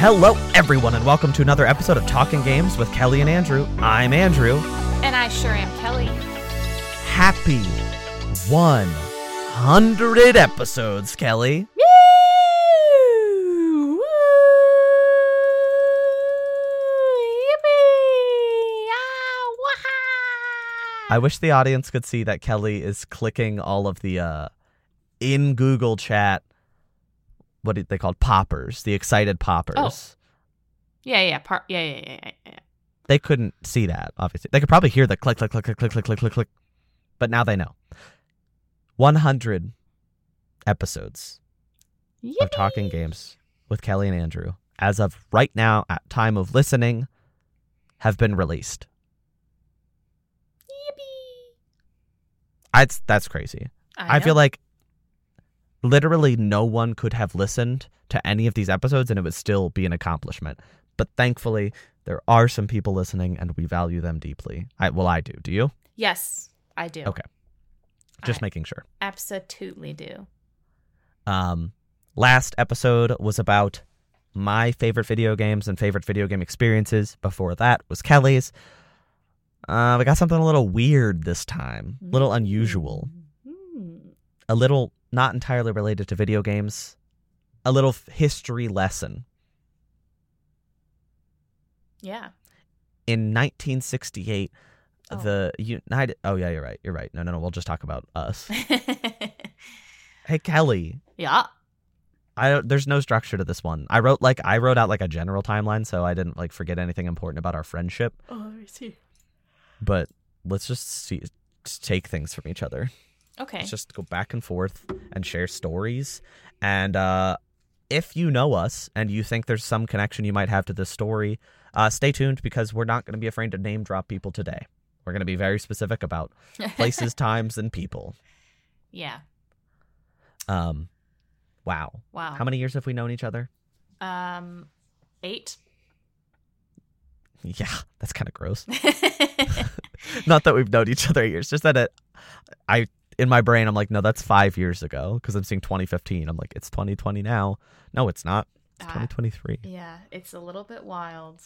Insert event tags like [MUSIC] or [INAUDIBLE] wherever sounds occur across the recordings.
Hello, everyone, and welcome to another episode of Talking Games with Kellie and Andrew. I'm Andrew. And I sure am Kellie. Happy 100 episodes, Kellie. Woo! Woo! Yippee! Ah, waha! I wish the audience could see that Kellie is clicking all of the uh in Google chat what they called poppers, the excited oh. poppers. Oh. Yeah, yeah, par- yeah, yeah, yeah, yeah. They couldn't see that, obviously. They could probably hear the click click click click click click click click click. But now they know. 100 episodes of Talking Games with Kellie and Andrew, as of right now, at time of listening, have been released. Yippee! That's that's crazy. I, feel like literally no one could have listened to any of these episodes and it would still be an accomplishment. But thankfully, there are some people listening and we value them deeply. I well, I do. Do you? Yes, I do. Okay. Just I making sure. absolutely do. Um, last episode was about my favorite video games and favorite video game experiences. Before that was Kellie's. Uh, we got something a little weird this time, a little unusual, Mm. a little not entirely related to video games, a little history lesson. Yeah. In 1968, Oh. the United. Oh yeah, you're right. You're right. No, no, no. We'll just talk about us. [LAUGHS] Hey, Kellie. yeah. I there's no structure to this one. I wrote like I wrote out like a general timeline, so I didn't like forget anything important about our friendship. Oh, I see. But let's just see, just take things from each other. Okay. Just go back and forth and share stories. And uh, if you know us and you think there's some connection you might have to this story, uh, stay tuned because we're not going to be afraid to name drop people today. We're going to be very specific about [LAUGHS] places, times, and people. yeah. Um, wow. Wow. How many years have we known each other? Um, eight. [LAUGHS] Yeah, that's kind of gross. [LAUGHS] Not that we've known each other years, just that it, I in my brain I'm like, no, that's five years ago because I'm seeing 2015. I'm like, it's 2020 now. No, it's not. It's Ah. 2023. yeah, it's a little bit wild.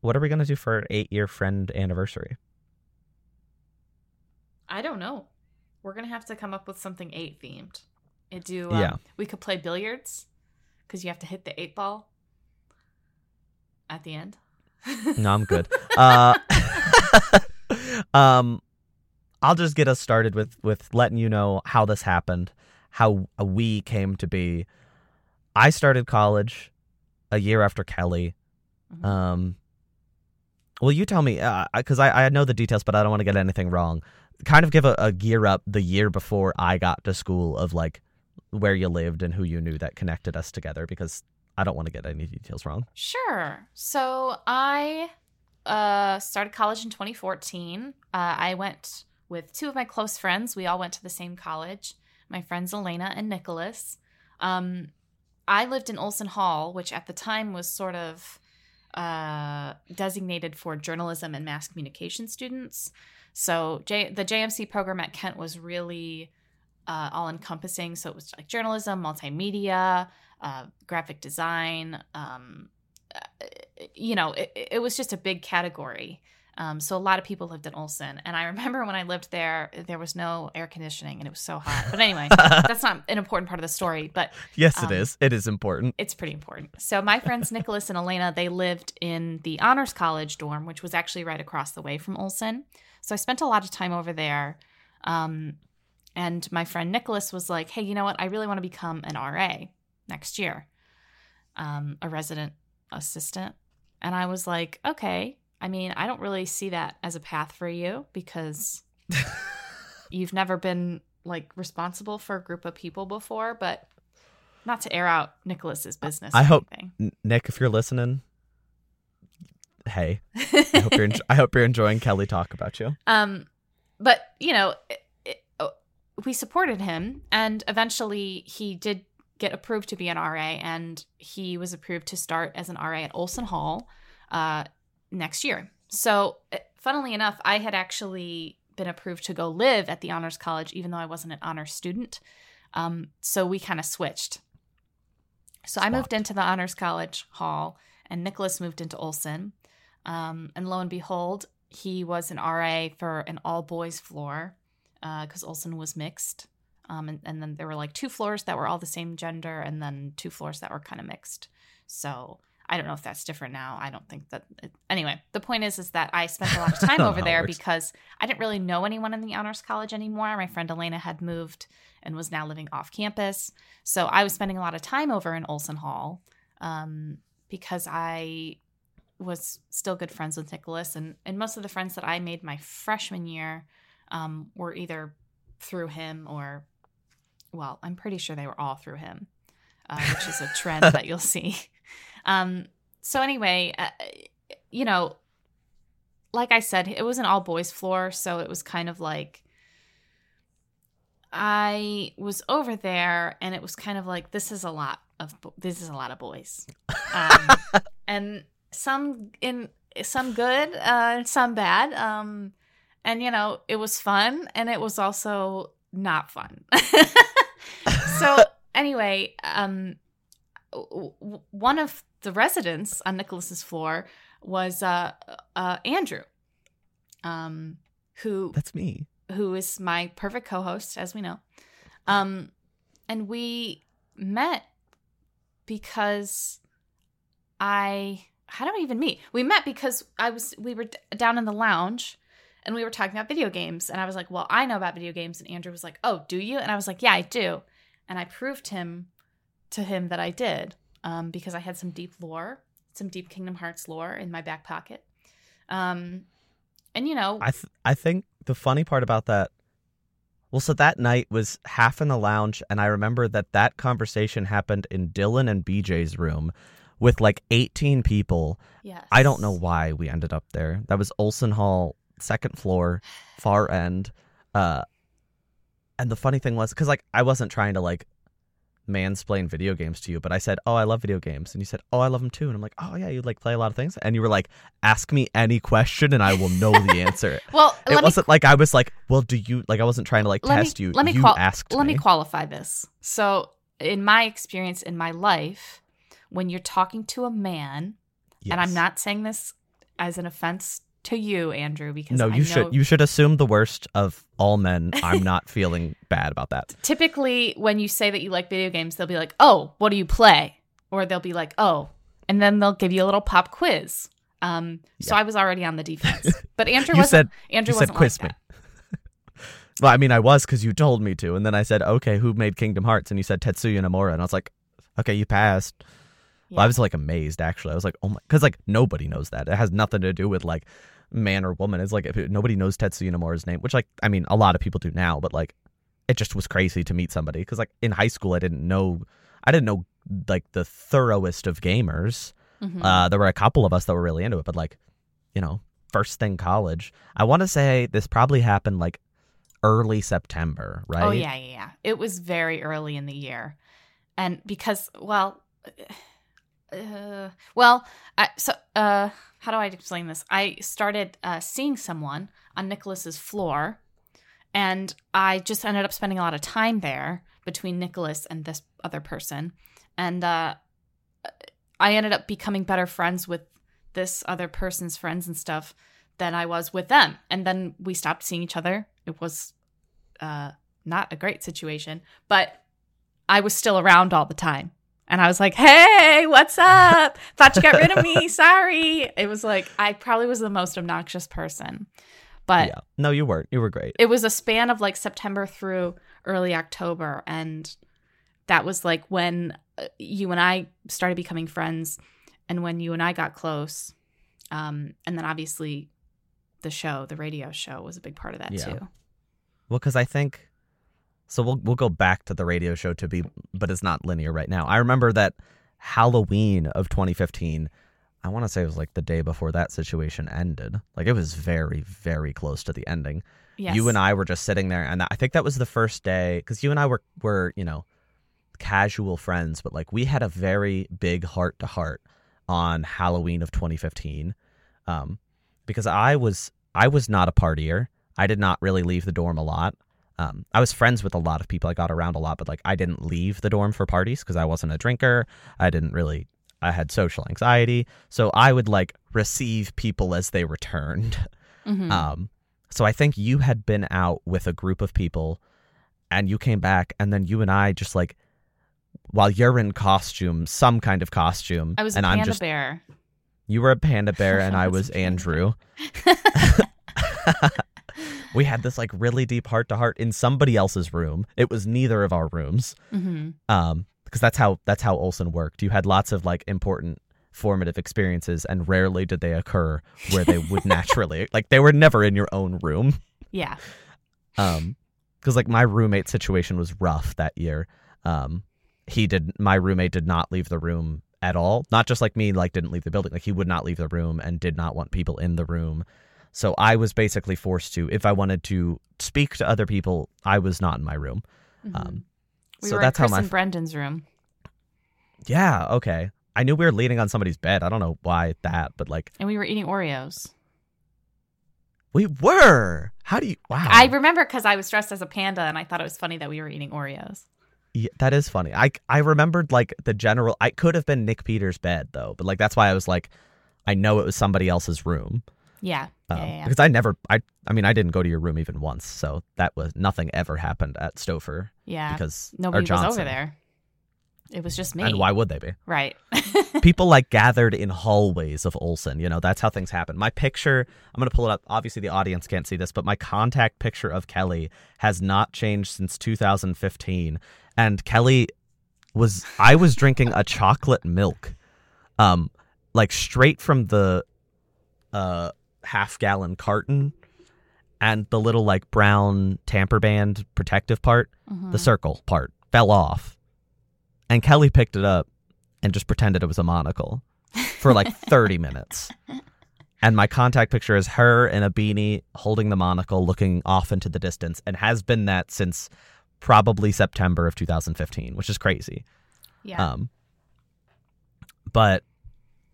What are we gonna do for our eight year friend anniversary? I don't know. We're gonna have to come up with something eight themed. It do. Um, Yeah. We could play billiards because you have to hit the eight ball at the end. No, I'm good. [LAUGHS] uh, [LAUGHS] um, I'll just get us started with with letting you know how this happened, how we came to be. I started college a year after Kellie. Mhm. Um, well, you tell me, because I, I know the details, but I don't want to get anything wrong. Kind of give a, a gear up the year before I got to school of like where you lived and who you knew that connected us together, because I don't want to get any details wrong. Sure. So I uh, started college in 2014. Uh, I went with two of my close friends. We all went to the same college. My friends Elena and Nicholas. Um, I lived in Olson Hall, which at the time was sort of uh, designated for journalism and mass communication students. So J- the JMC program at Kent was really uh, all encompassing. So it was like journalism, multimedia, uh, graphic design. Um, uh, you know, it, it was just a big category. Um, so a lot of people lived in Olson, and I [LAUGHS] remember when I lived there, there was no air conditioning, and it was so hot. But anyway, [LAUGHS] that's not an important part of the story. But yes, Um, it is. It is important. it's pretty important. So my friends Nicholas and Elena, they lived in the Honors College dorm, which was actually right across the way from Olson. So I spent a lot of time over there. Um, and my friend Nicholas was like, "Hey, you know what? I really want to become an RA next year, um, a resident assistant." And I was like, "Okay. I mean, I don't really see that as a path for you because [LAUGHS] you've never been like responsible for a group of people before, but not to air out Nicholas's business. I hope- anything. Nick, if you're listening, hey, I hope you're [LAUGHS] en- I hope you're enjoying Kellie talk about you. um, but you know, it, it, oh, we supported him, and eventually he did get approved to be an RA, and he was approved to start as an RA at Olson Hall uh, next year. So, uh, funnily enough, I had actually been approved to go live at the Honors College, even though I wasn't an honors student. Um, so we kind of switched. So I moved into the Honors College hall, and Nicholas moved into Olson. Um, and lo and behold, he was an RA for an all boys floor because Olson was mixed. Um, and, and then there were like two floors that were all the same gender, and then two floors that were kind of mixed. So I don't know if that's different now. I don't think that. It, anyway, the point is, is that I spent a lot of [LAUGHS] time over there because I didn't really know anyone in the Honors College anymore. My friend Elena had moved and was now living off campus. So I was spending a lot of time over in Olson Hall um, because I was still good friends with Nicholas. And, and most of the friends that I made my freshman year um, were either through him or, well, I'm pretty sure they were all through him, uh, which is a trend that you'll [LAUGHS] see. Um, so, anyway, uh, you know, like I said, it was an all boys floor. So it was kind of like, I was over there and it was kind of like this is a lot of bo- this is a lot of boys. Um, [LAUGHS] and some in some good, uh some bad. Um and you know, it was fun and it was also not fun. [LAUGHS] so [LAUGHS] anyway, um w- w- one of the residents on Nicholas's floor was uh uh Andrew. Um who That's me. who is my perfect co-host as we know. Um and we met because i how do we even meet? We met because i was we were d- down in the lounge and we were talking about video games. And i was like well i know about video games. And andrew was like oh do you? And i was like yeah i do. And i proved him to him that i did um, because i had some deep lore some deep kingdom hearts lore in my back pocket um, and you know I th- I think the funny part about that. Well, so that night was half in the lounge, and I remember that that conversation happened in Dylan and BJ's room with like 18 people. yes I don't know why we ended up there. That was Olson Hall, second floor, far end. Uh, and the funny thing was, because like I wasn't trying to like mansplain video games to you, but I said, "Oh, I love video games," and you said, "Oh, I love them too," and I'm like, "Oh yeah, you like play a lot of things," and you were like, "Ask me any question, and I will know the answer." [LAUGHS] well It wasn't like I was like, "Well, do you like?" I wasn't trying to like Let me- test you. let me you qual- asked let me. me qualify this. So, in my experience in my life, when you're talking to a man, and I'm not saying this as an offense to you, Andrew, because No, you know should. You should assume the worst of all men. I'm not feeling [LAUGHS] bad about that. typically when you say that you like video games, they'll be like, "Oh, what do you play?" Or they'll be like, "Oh," and then they'll give you a little pop quiz. Um, so Yeah. I was already on the defense, [LAUGHS] but Andrew wasn't. said Andrew you said wasn't quiz like me. [LAUGHS] Well, I mean, I was because you told me to, and then I said, "Okay, who made Kingdom Hearts?" And you said Tetsuya Nomura, and I was like, "Okay, you passed." Well, I was like amazed actually. I was like, "Oh my," because like nobody knows that. It has nothing to do with like man or woman. It's like if nobody knows Tetsuya Nomura's name, which like I mean, a lot of people do now, but like it just was crazy to meet somebody because like in high school I didn't know, I didn't know like the thoroughest of gamers. Mhm. Uh, there were a couple of us that were really into it, but like, you know, first thing college. I want to say this probably happened like early September, right? Oh yeah, yeah, yeah. It was very early in the year, and because well, [SIGHS] uh, well, I, so uh, how do I explain this? I started uh, seeing someone on Nicholas's floor, and I just ended up spending a lot of time there between Nicholas and this other person, and uh, I ended up becoming better friends with this other person's friends and stuff than I was with them, and then we stopped seeing each other. It was uh, not a great situation, but I was still around all the time. And I was like, hey, what's up? Thought you got rid of me. [LAUGHS] Sorry. It was like, I probably was the most obnoxious person. But yeah. No, you weren't. You were great. it was a span of like September through early October. And that was like when uh, you and I started becoming friends and when you and I got close. Um, and then obviously the show, the radio show, was a big part of that Yeah. too. Well, because I think so. We'll we'll go back to the radio show to be, but it's not linear right now. I remember that Halloween of 2015. I want to say it was like the day before that situation ended. Like it was very very close to the ending. Yes. You and I were just sitting there, and I think that was the first day because you and I were were you know casual friends, but like we had a very big heart to heart on Halloween of 2015, um, because I was I was not a partier. I did not really leave the dorm a lot. Um, I was friends with a lot of people. I got around a lot, but like I didn't leave the dorm for parties because I wasn't a drinker. I didn't really. I had social anxiety, so I would like receive people as they returned. Mhm. Um, so I think you had been out with a group of people, and you came back, and then you and I just like, while you're in costume, some kind of costume, I was a and panda I'm just bear. you were a panda bear, [LAUGHS] and I was a Andrew. [LAUGHS] [LAUGHS] we had this like really deep heart to heart in somebody else's room. It was neither of our rooms. hmm Um, because that's how that's how Olson worked. You had lots of like important formative experiences and rarely did they occur where they would [LAUGHS] naturally like they were never in your own room. Yeah. Um because like my roommate situation was rough that year. Um he did my roommate did not leave the room at all. Not just like me like didn't leave the building. Like he would not leave the room and did not want people in the room. So I was basically forced to if I wanted to speak to other people, I was not in my room. Mhm. Um we so were that's in how Chris my and Brendan's room. Yeah, okay. I knew we were leaning on somebody's bed. I don't know why that, but like And we were eating Oreos. we were. How do you Wow. I remember because I was dressed as a panda and I thought it was funny that we were eating Oreos. Yeah, that is funny. I I remembered like the general. I could have been Nick Peters' bed though, but like that's why I was like, I know it was somebody else's room Yeah. um, yeah, yeah, yeah. because I never. I I mean I didn't go to your room even once, so that was nothing ever happened at Stopher Yeah. because Nobody was over there. It was just me. And why would they be? Right. [LAUGHS] People like gathered in hallways of Olson. You know that's how things happen. My picture. I'm gonna pull it up. Obviously the audience can't see this, but my contact picture of Kellie has not changed since 2015, and Kellie was I was drinking a chocolate milk, um, like straight from the, uh, half gallon carton, and the little like brown tamper band protective part, Mhm. the circle part, fell off, and Kellie picked it up and just pretended it was a monocle for like [LAUGHS] thirty minutes. And my contact picture is her in a beanie holding the monocle, looking off into the distance, and has been that since probably September of 2015, which is crazy. yeah. Um, but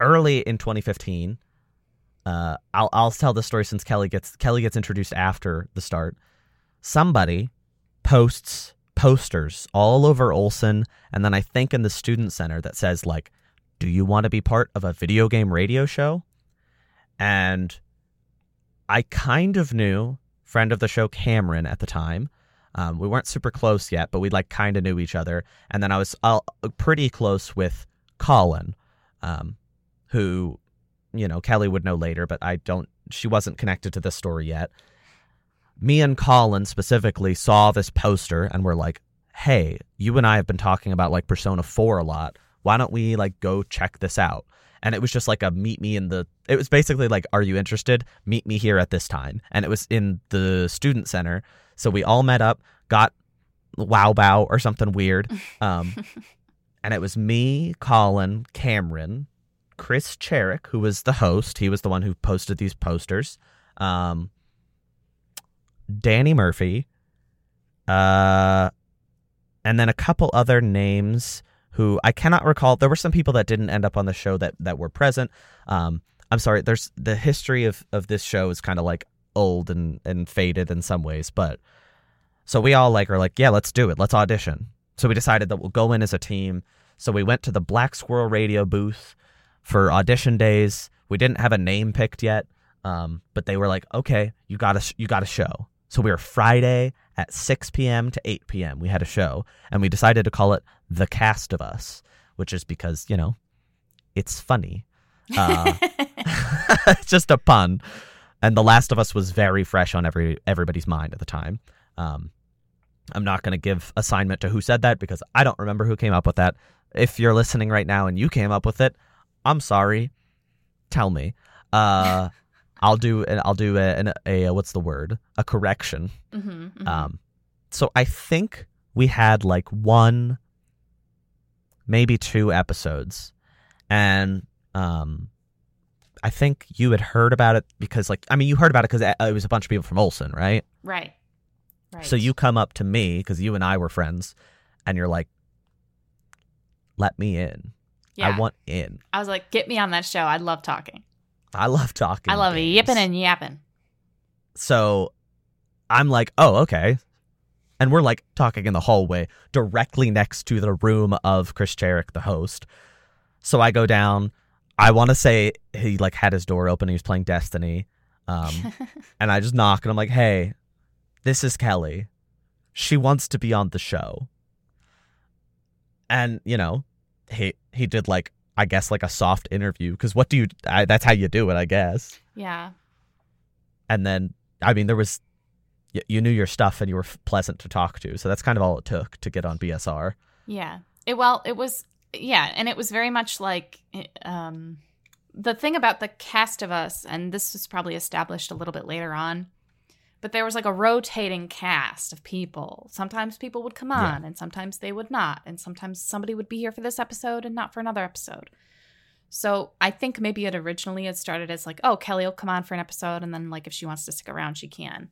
early in 2015, uh, I'll I'll tell the story since Kellie gets Kellie gets introduced after the start. Somebody posts posters all over Olson, and then I think in the student center that says like, "Do you want to be part of a video game radio show?" And I kind of knew friend of the show Cameron at the time. Um, we weren't super close yet, but we like kind of knew each other. And then I was uh, pretty close with Colin, um, who, you know, Kellie would know later, but I don't. She wasn't connected to this story yet. Me and Colin specifically saw this poster and were like, "Hey, you and I have been talking about like Persona 4 a lot. Why don't we like go check this out?" And it was just like a meet me in the. It was basically like, "Are you interested? Meet me here at this time." And it was in the student center. So we all met up, got wow bow or something weird. Um, [LAUGHS] and it was me, Colin, Cameron, Chris Cherrick, who was the host. He was the one who posted these posters. Um, Danny Murphy, uh, and then a couple other names who I cannot recall. There were some people that didn't end up on the show that that were present. Um, I'm sorry. There's the history of of this show is kind of like old and and faded in some ways, but so we all like are like, yeah, let's do it. Let's audition. So we decided that we'll go in as a team. So we went to the Black Squirrel Radio booth for audition days. We didn't have a name picked yet, um, but they were like, okay, you got a you got a show. So we were Friday at 6 p.m. to 8 p.m. We had a show, and we decided to call it The Cast of Us, which is because you know it's funny. Uh, it's [LAUGHS] [LAUGHS] just a pun. And The Last of Us was very fresh on every everybody's mind at the time. Um, I'm not going to give assignment to who said that because I don't remember who came up with that. If you're listening right now and you came up with it, I'm sorry. Tell me. Uh, [LAUGHS] I'll do an, I'll do a, an, a, what's the word? A correction. Mhm, mhm. Um, so I think we had like one, maybe two episodes, and um, I think you had heard about it because like I mean you heard about it because it was a bunch of people from Olson, right? right. Right. So you come up to me because you and I were friends, and you're like, "Let me in. Yeah. I want in. I was like, get me on that show. I love talking. I love talking. I love games." yipping and yapping. So I'm like, "Oh, okay." And we're like talking in the hallway directly next to the room of Chris Jarek, the host. So I go down. I want to say he like had his door open. He was playing Destiny. Um, [LAUGHS] and I just knock and I'm like, hey, this is Kellie. She wants to be on the show. And, you know, he he did like I guess like a soft interview because what do you I, that's how you do it, I guess. Yeah. And then I mean there was y- you knew your stuff and you were f- pleasant to talk to. So that's kind of all it took to get on BSR. Yeah. It well, it was yeah, and it was very much like um the thing about the cast of us and this was probably established a little bit later on. But there was like a rotating cast of people. Sometimes people would come on and sometimes they would not, and sometimes somebody would be here for this episode and not for another episode. So I think maybe it originally it started as like, oh, Kellie will come on for an episode, and then like if she wants to stick around, she can.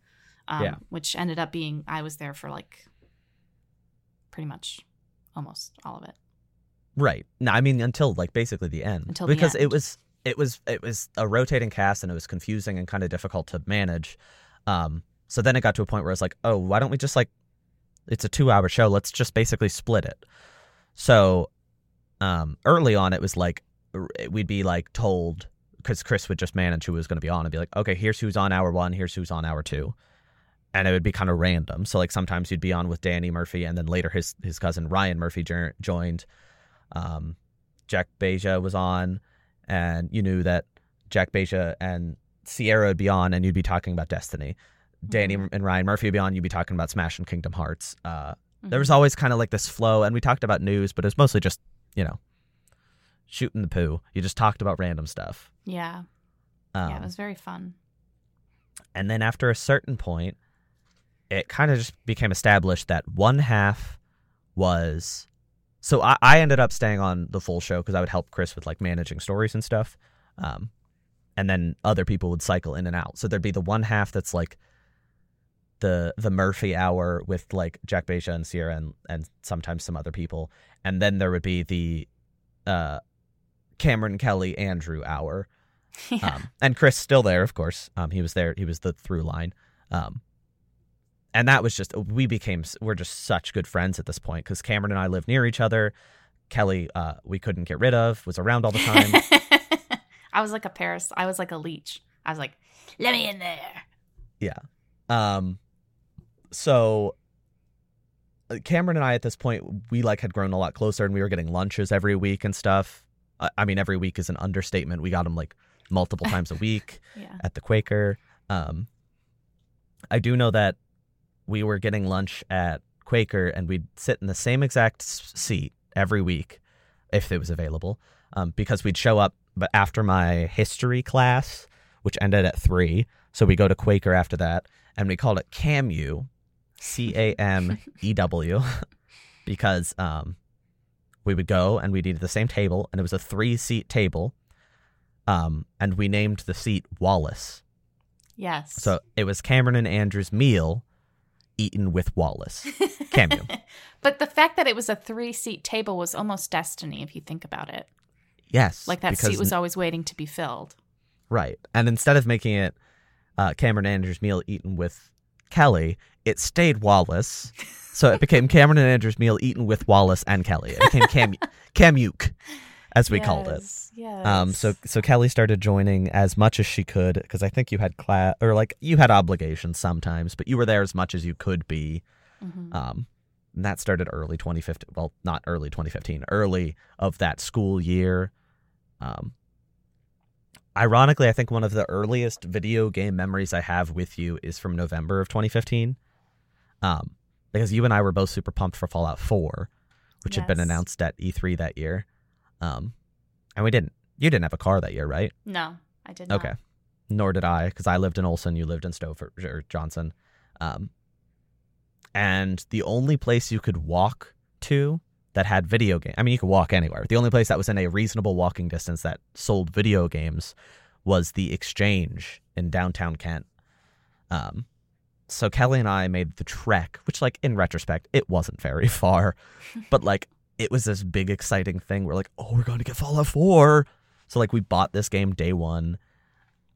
Um, Yeah. Which ended up being I was there for like pretty much almost all of it. Right. No, I mean until like basically the end. Until the because it was it was it was a rotating cast and it was confusing and kind of difficult to manage. Um so then it got to a point where it's like, "Oh, why don't we just like it's a 2-hour show, let's just basically split it." So um early on it was like we'd be like told cuz Chris would just manage who was going to be on and be like, "Okay, here's who's on hour 1, here's who's on hour 2." And it would be kind of random. So like sometimes you'd be on with Danny Murphy and then later his his cousin Ryan Murphy jo- joined um, Jack Beja was on, and you knew that Jack Beja and Sierra would be on, and you'd be talking about Destiny. Danny Mhm. and Ryan Murphy would be on, you'd be talking about Smash and Kingdom Hearts. Uh, There was Mhm. always kind of like this flow, and we talked about news, but it was mostly just, you know, shooting the poo. You just talked about random stuff. yeah, Um, yeah, it was very fun. And then after a certain point, it kind of just became established that one half was. So I, I ended up staying on the full show because I would help Chris with like managing stories and stuff. Um, and then other people would cycle in and out. So there'd be the one half that's like the the Murphy hour with like Jack Beja and Sierra and, and sometimes some other people. And then there would be the uh, Cameron Kellie Andrew hour [LAUGHS] yeah. um, and Chris still there, of course. Um, he was there. He was the through line. Um, and that was just we became we're just such good friends at this point because Cameron and I live near each other. Kellie, uh, we couldn't get rid of, was around all the time. [LAUGHS] I was like a Paris. I was like a leech. I was like, let me in there. Yeah. Um, so uh, Cameron and I at this point we like had grown a lot closer, and we were getting lunches every week and stuff. I, I mean, every week is an understatement. We got them like multiple times a week. [LAUGHS] Yeah. at the Quaker. Um, I do know that we were getting lunch at Quaker, and we'd sit in the same exact seat every week if it was available, um, because we'd show up. But after my history class, which ended at three, so we go to Quaker after that, and we called it CAMU, C A M E W, [LAUGHS] because um, we would go and we'd eat at the same table, and it was a three seat table. Um, and we named the seat Wallace. Yes. So it was Cameron and Andrew's meal eaten with Wallace. cameo. [LAUGHS] but the fact that it was a three seat table was almost destiny if you think about it. Yes. Like that because- seat was always waiting to be filled. Right. And instead of making it uh, Cameron and Andrew's meal eaten with Kellie, it stayed Wallace. So it became [LAUGHS] Cameron and Andrew's meal eaten with Wallace and Kellie. It became Cam Camuke, as we called it. Yes, Yes. Um, so so Kellie started joining as much as she could because I think you had class or like you had obligations sometimes, but you were there as much as you could be. Mhm. Um, and that started early 2015. Well, not early 2015, early of that school year. Um, ironically, I think one of the earliest video game memories I have with you is from November of 2015. Um, because you and I were both super pumped for Fallout 4, which had been announced at E3 that year. Um, and we didn't. You didn't have a car that year, right? no, I did not. Okay. Nor did I, because I lived in Olson, you lived in Stopher or Johnson. Um, and the only place you could walk to that had video game, I mean, you could walk anywhere. The only place that was in a reasonable walking distance that sold video games was the Exchange in downtown Kent. Um, so Kellie and I made the trek, which, like, in retrospect, it wasn't very [LAUGHS] far, but like, it was this big exciting thing. We're like, oh, we're going to get Fallout 4. So like, we bought this game day one.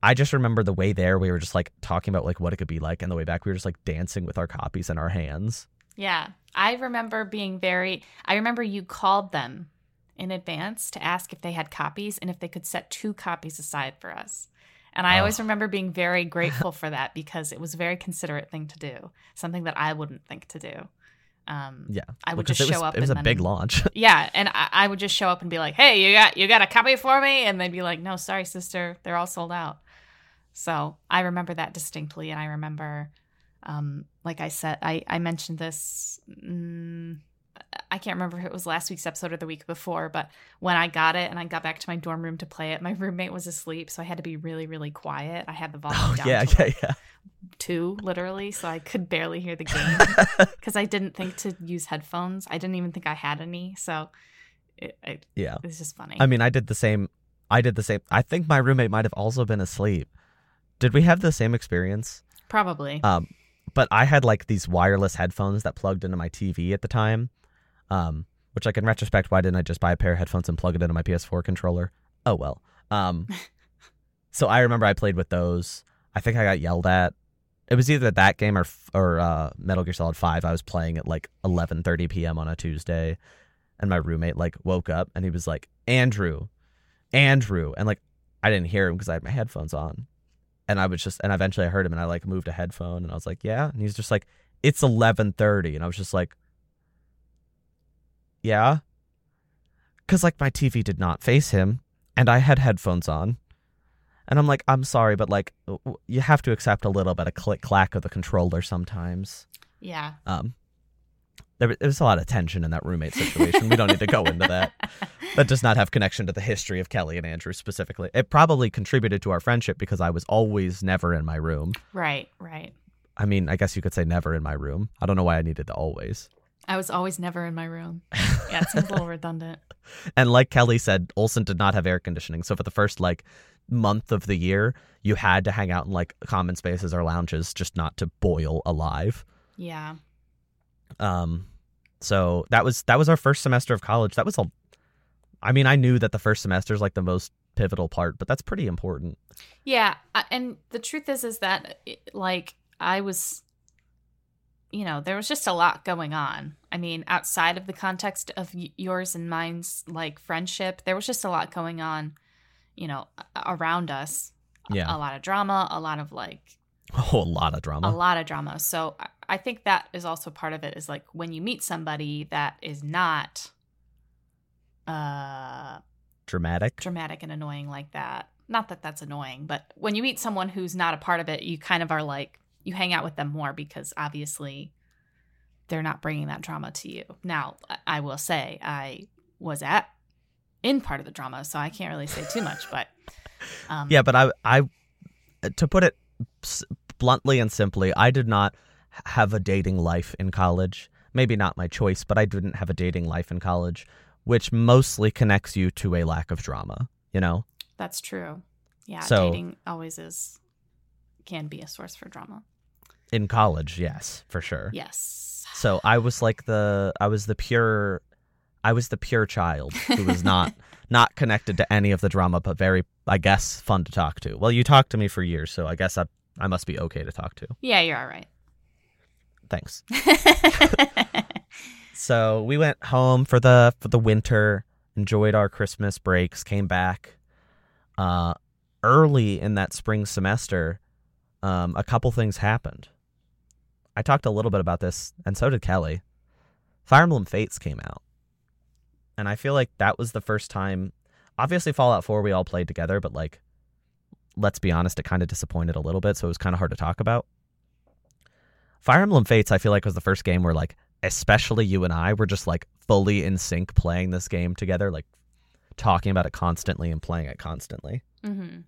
I just remember the way there we were just like talking about like what it could be like, and the way back we were just like dancing with our copies in our hands. Yeah. I remember being very, I remember you called them in advance to ask if they had copies and if they could set two copies aside for us. And I always Oh. remember being very [LAUGHS] grateful for that because it was a very considerate thing to do, something that I wouldn't think to do. Um, Yeah, I would just it was, show up. It was a and big launch. [LAUGHS] Yeah, and I, I would just show up and be like, "Hey, you got you got a copy for me?" And they'd be like, "No, sorry, sister, they're all sold out." So I remember that distinctly, and I remember, um, like I said, I I mentioned this. Mm, I can't remember if it was last week's episode or the week before, but when I got it and I got back to my dorm room to play it, my roommate was asleep, so I had to be really, really quiet. I had the volume oh down yeah, to yeah, yeah. two, literally, so I could barely hear the game [LAUGHS] because I didn't think to use headphones. I didn't even think I had any, so it, it, yeah. it's just funny. I mean, I did the same. I did the same. I think my roommate might have also been asleep. Did we have the same experience? Probably. Um, but I had like these wireless headphones that plugged into my TV at the time. Um, which like in retrospect, why didn't I just buy a pair of headphones and plug it into my PS4 controller? Oh well. Um, [LAUGHS] so I remember I played with those. I think I got yelled at. It was either that game or or uh, Metal Gear Solid Five. I was playing at like 11:30 p.m. on a Tuesday, and my roommate like woke up and he was like, "Andrew, Andrew," and like I didn't hear him because I had my headphones on, and I was just and eventually I heard him and I like moved a headphone and I was like, "Yeah," and he's just like, "It's 11:30," and I was just like, "Yeah," because like my TV did not face him and I had headphones on. And I'm like, I'm sorry, but like, you have to accept a little bit of click clack of the controller sometimes. yeah. Um, there, was a lot of tension in that roommate situation. we don't need to go into that. [LAUGHS] That does not have connection to the history of Kellie and Andrew specifically. It probably contributed to our friendship because I was always never in my room. right, right. I mean, I guess you could say never in my room. I don't know why I needed to always. I was always never in my room. [LAUGHS] Yeah, it seems a little redundant. And like Kelly said, Olson did not have air conditioning. So for the first like month of the year, you had to hang out in like common spaces or lounges just not to boil alive. Yeah. Um so that was that was our first semester of college. That was a I mean, I knew that the first semester is like the most pivotal part, but that's pretty important. Yeah, and the truth is is that eh, like I was you know, there was just a lot going on. I mean, outside of the context of yours and mine's like friendship, there was just a lot going on, you know, around us. Yeah. A lot of drama, a lot of like [LAUGHS] Oh, a lot of drama. a lot of drama. So I- think that is also part of it is like when you meet somebody that is not uh Dramatic. dramatic and annoying like that. Not that that's annoying, but when you meet someone who's not a part of it, you kind of are like you hang out with them more because obviously they're not bringing that drama to you. Now, I- I will say I was at in part of the drama, so I can't really say too much, but [LAUGHS] um Yeah, but I I to put it bluntly and simply, I did not have a dating life in college. Maybe not my choice, but I didn't have a dating life in college, which mostly connects you to a lack of drama, you know? that's true. Yeah, So- dating always is can be a source for drama. In college, yes, for sure. Yes. So I was like the I was the pure I was the pure child who was not [LAUGHS] not connected to any of the drama but very I guess fun to talk to. Well, you talked to me for years, so I guess I I must be okay to talk to. Yeah, you're all right. Thanks. [LAUGHS] So we went home for the for the winter, enjoyed our Christmas breaks, came back. Uh, early in that spring semester, um, a couple things happened. I talked a little bit about this, and so did Kellie. Fire Emblem Fates came out, and I feel like that was the first time. Obviously, Fallout Four we all played together, but like, let's be honest, it kind of disappointed a little bit, so it was kind of hard to talk about. Fire Emblem Fates, I feel like was the first game where like especially you and I were just like fully in sync playing this game together, like talking about it constantly and playing it constantly. mm-hmm.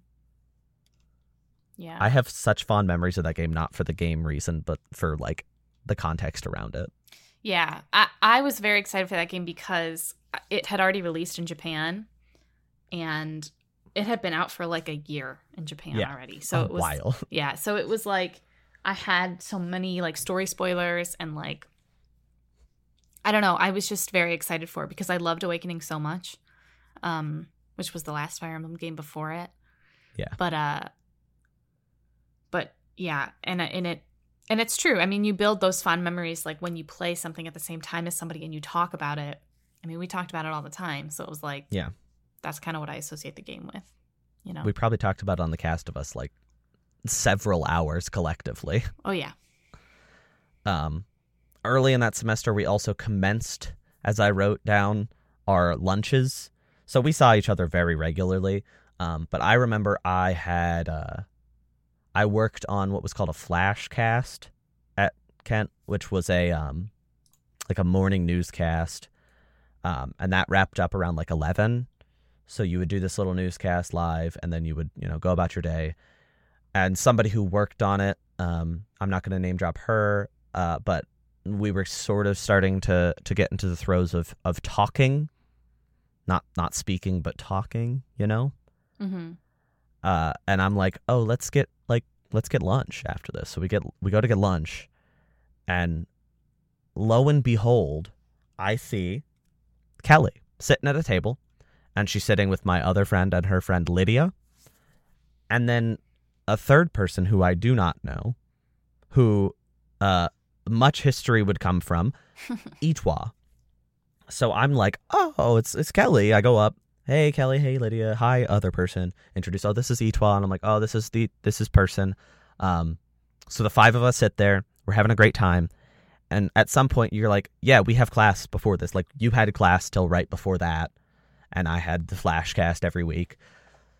Yeah. I have such fond memories of that game, not for the game reason, but for like the context around it. Yeah, I, I was very excited for that game because it had already released in Japan, and it had been out for like a year in Japan Yeah. already. So a it was while. [LAUGHS] yeah. So it was like I had so many like story spoilers and like I don't know. I was just very excited for it because I loved Awakening so much, um, which was the last Fire Emblem game before it. Yeah. But uh, but yeah, and and it And it's true. I mean, you build those fond memories like when you play something at the same time as somebody and you talk about it. I mean, we talked about it all the time. So it was like, Yeah. that's kind of what I associate the game with. You know? We probably talked about it on the cast of us like several hours collectively. oh, yeah. Um, early in that semester, we also commenced, as I wrote down, our lunches. So we saw each other very regularly. Um, but I remember I had uh, I worked on what was called a flash cast at Kent, which was a um, like a morning newscast, um, and that wrapped up around like eleven. So you would do this little newscast live, and then you would you know go about your day. And somebody who worked on it, um, I'm not going to name drop her, uh, but we were sort of starting to to get into the throes of of talking, not not speaking but talking. You know Mm-hmm. uh, and I'm like, oh, let's get like let's get lunch after this. So we get we go to get lunch, and lo and behold, I see Kellie sitting at a table, and she's sitting with my other friend and her friend Lydia, and then a third person who I do not know, who uh, much history would come from, [LAUGHS] Itwa. So I'm like, oh, it's it's Kellie. I go up, hey Kellie, hey Lydia, hi other person. Introduce, oh this is Etwa, and I'm like, oh this is the this is person. Um, so the five of us sit there, we're having a great time, and at some point you're like, yeah, we have class before this. Like you had class till right before that, and I had the flashcast every week.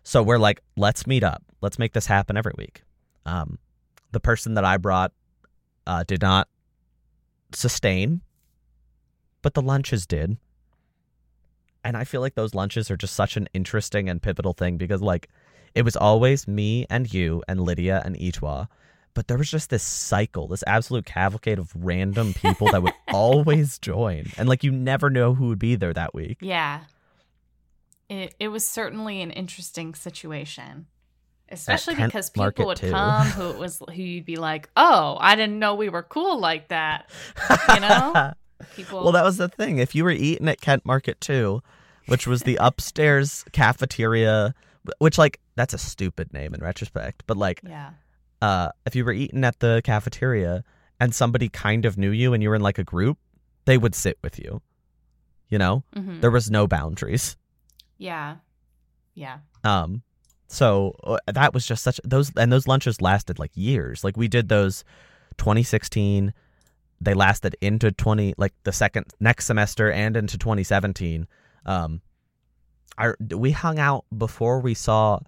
So we're like, let's meet up, let's make this happen every week. Um, the person that I brought uh, did not sustain, but the lunches did and I feel like those lunches are just such an interesting and pivotal thing because like it was always me and you and Lydia and Itwa, but there was just this cycle, this absolute cavalcade of random people that would [LAUGHS] always join, and like you never know who would be there that week. Yeah. It, it was certainly an interesting situation. Especially because people would too. come who it was who you'd be like, "Oh, I didn't know we were cool like that." You know? [LAUGHS] People well, that was the thing. If you were eating at Kent Market too, which was the upstairs cafeteria, which like that's a stupid name in retrospect, but like Yeah. uh, if you were eating at the cafeteria and somebody kind of knew you and you were in like a group, they would sit with you. You know, hmm there was no boundaries. Yeah. Yeah. Um, so uh, that was just such those and those lunches lasted like years. Like we did those 2016. They lasted into 20 like the second next semester and into 2017. Um, our we hung out before we saw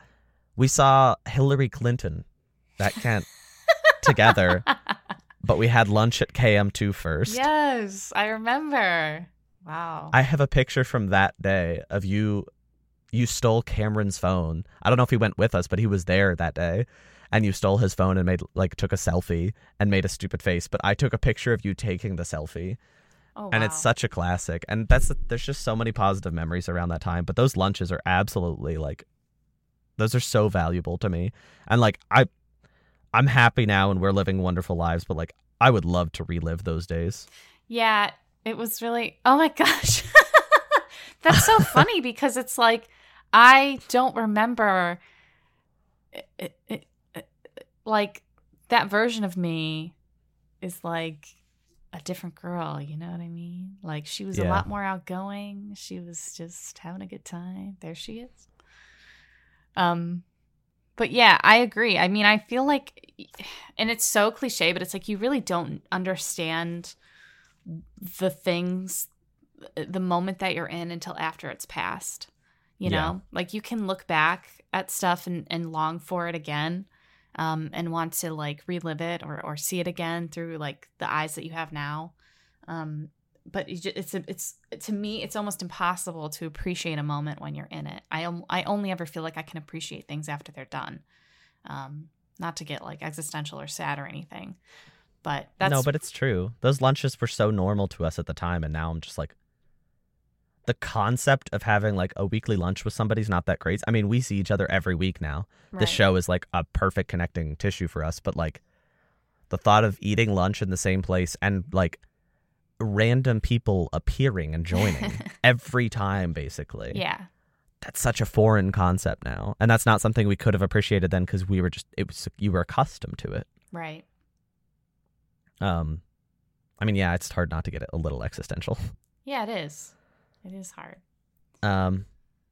we saw Hillary Clinton that Kent [LAUGHS] together, but we had lunch at KM2 first. yes, I remember. Wow. I have a picture from that day of you. You stole Cameron's phone. I don't know if he went with us, but he was there that day. And you stole his phone and made like took a selfie and made a stupid face. But I took a picture of you taking the selfie, oh, and wow. it's such a classic. And that's there's just so many positive memories around that time. But those lunches are absolutely like, those are so valuable to me. And like I, I'm happy now and we're living wonderful lives. But like I would love to relive those days. Yeah, it was really. Oh my gosh. [LAUGHS] That's so [LAUGHS] funny because it's like I don't remember it, it, it, like that version of me is like a different girl, you know what I mean? Like she was a lot more outgoing. She was just having a good time. There she is. Um but yeah, I agree. I mean, I feel like and it's so cliche, but it's like you really don't understand the things the moment that you're in until after it's passed you Yeah. know like you can look back at stuff and, and long for it again um, and want to like relive it or, or see it again through like the eyes that you have now um, but you ju- it's a, it's to me it's almost impossible to appreciate a moment when you're in it i, I only ever feel like i can appreciate things after they're done um, not to get like existential or sad or anything but that's no, but it's true. Those lunches were so normal to us at the time, and now I'm just like, the concept of having like a weekly lunch with somebody's not that crazy. I mean, we see each other every week now. right. This show is like a perfect connecting tissue for us, but like the thought of eating lunch in the same place and like random people appearing and joining [LAUGHS] every time, basically. yeah That's such a foreign concept now. And that's not something we could have appreciated then because we were just, it was, you were accustomed to it. Right. Um, I mean, yeah, it's hard not to get a little existential. Yeah, it is. It is hard. Um,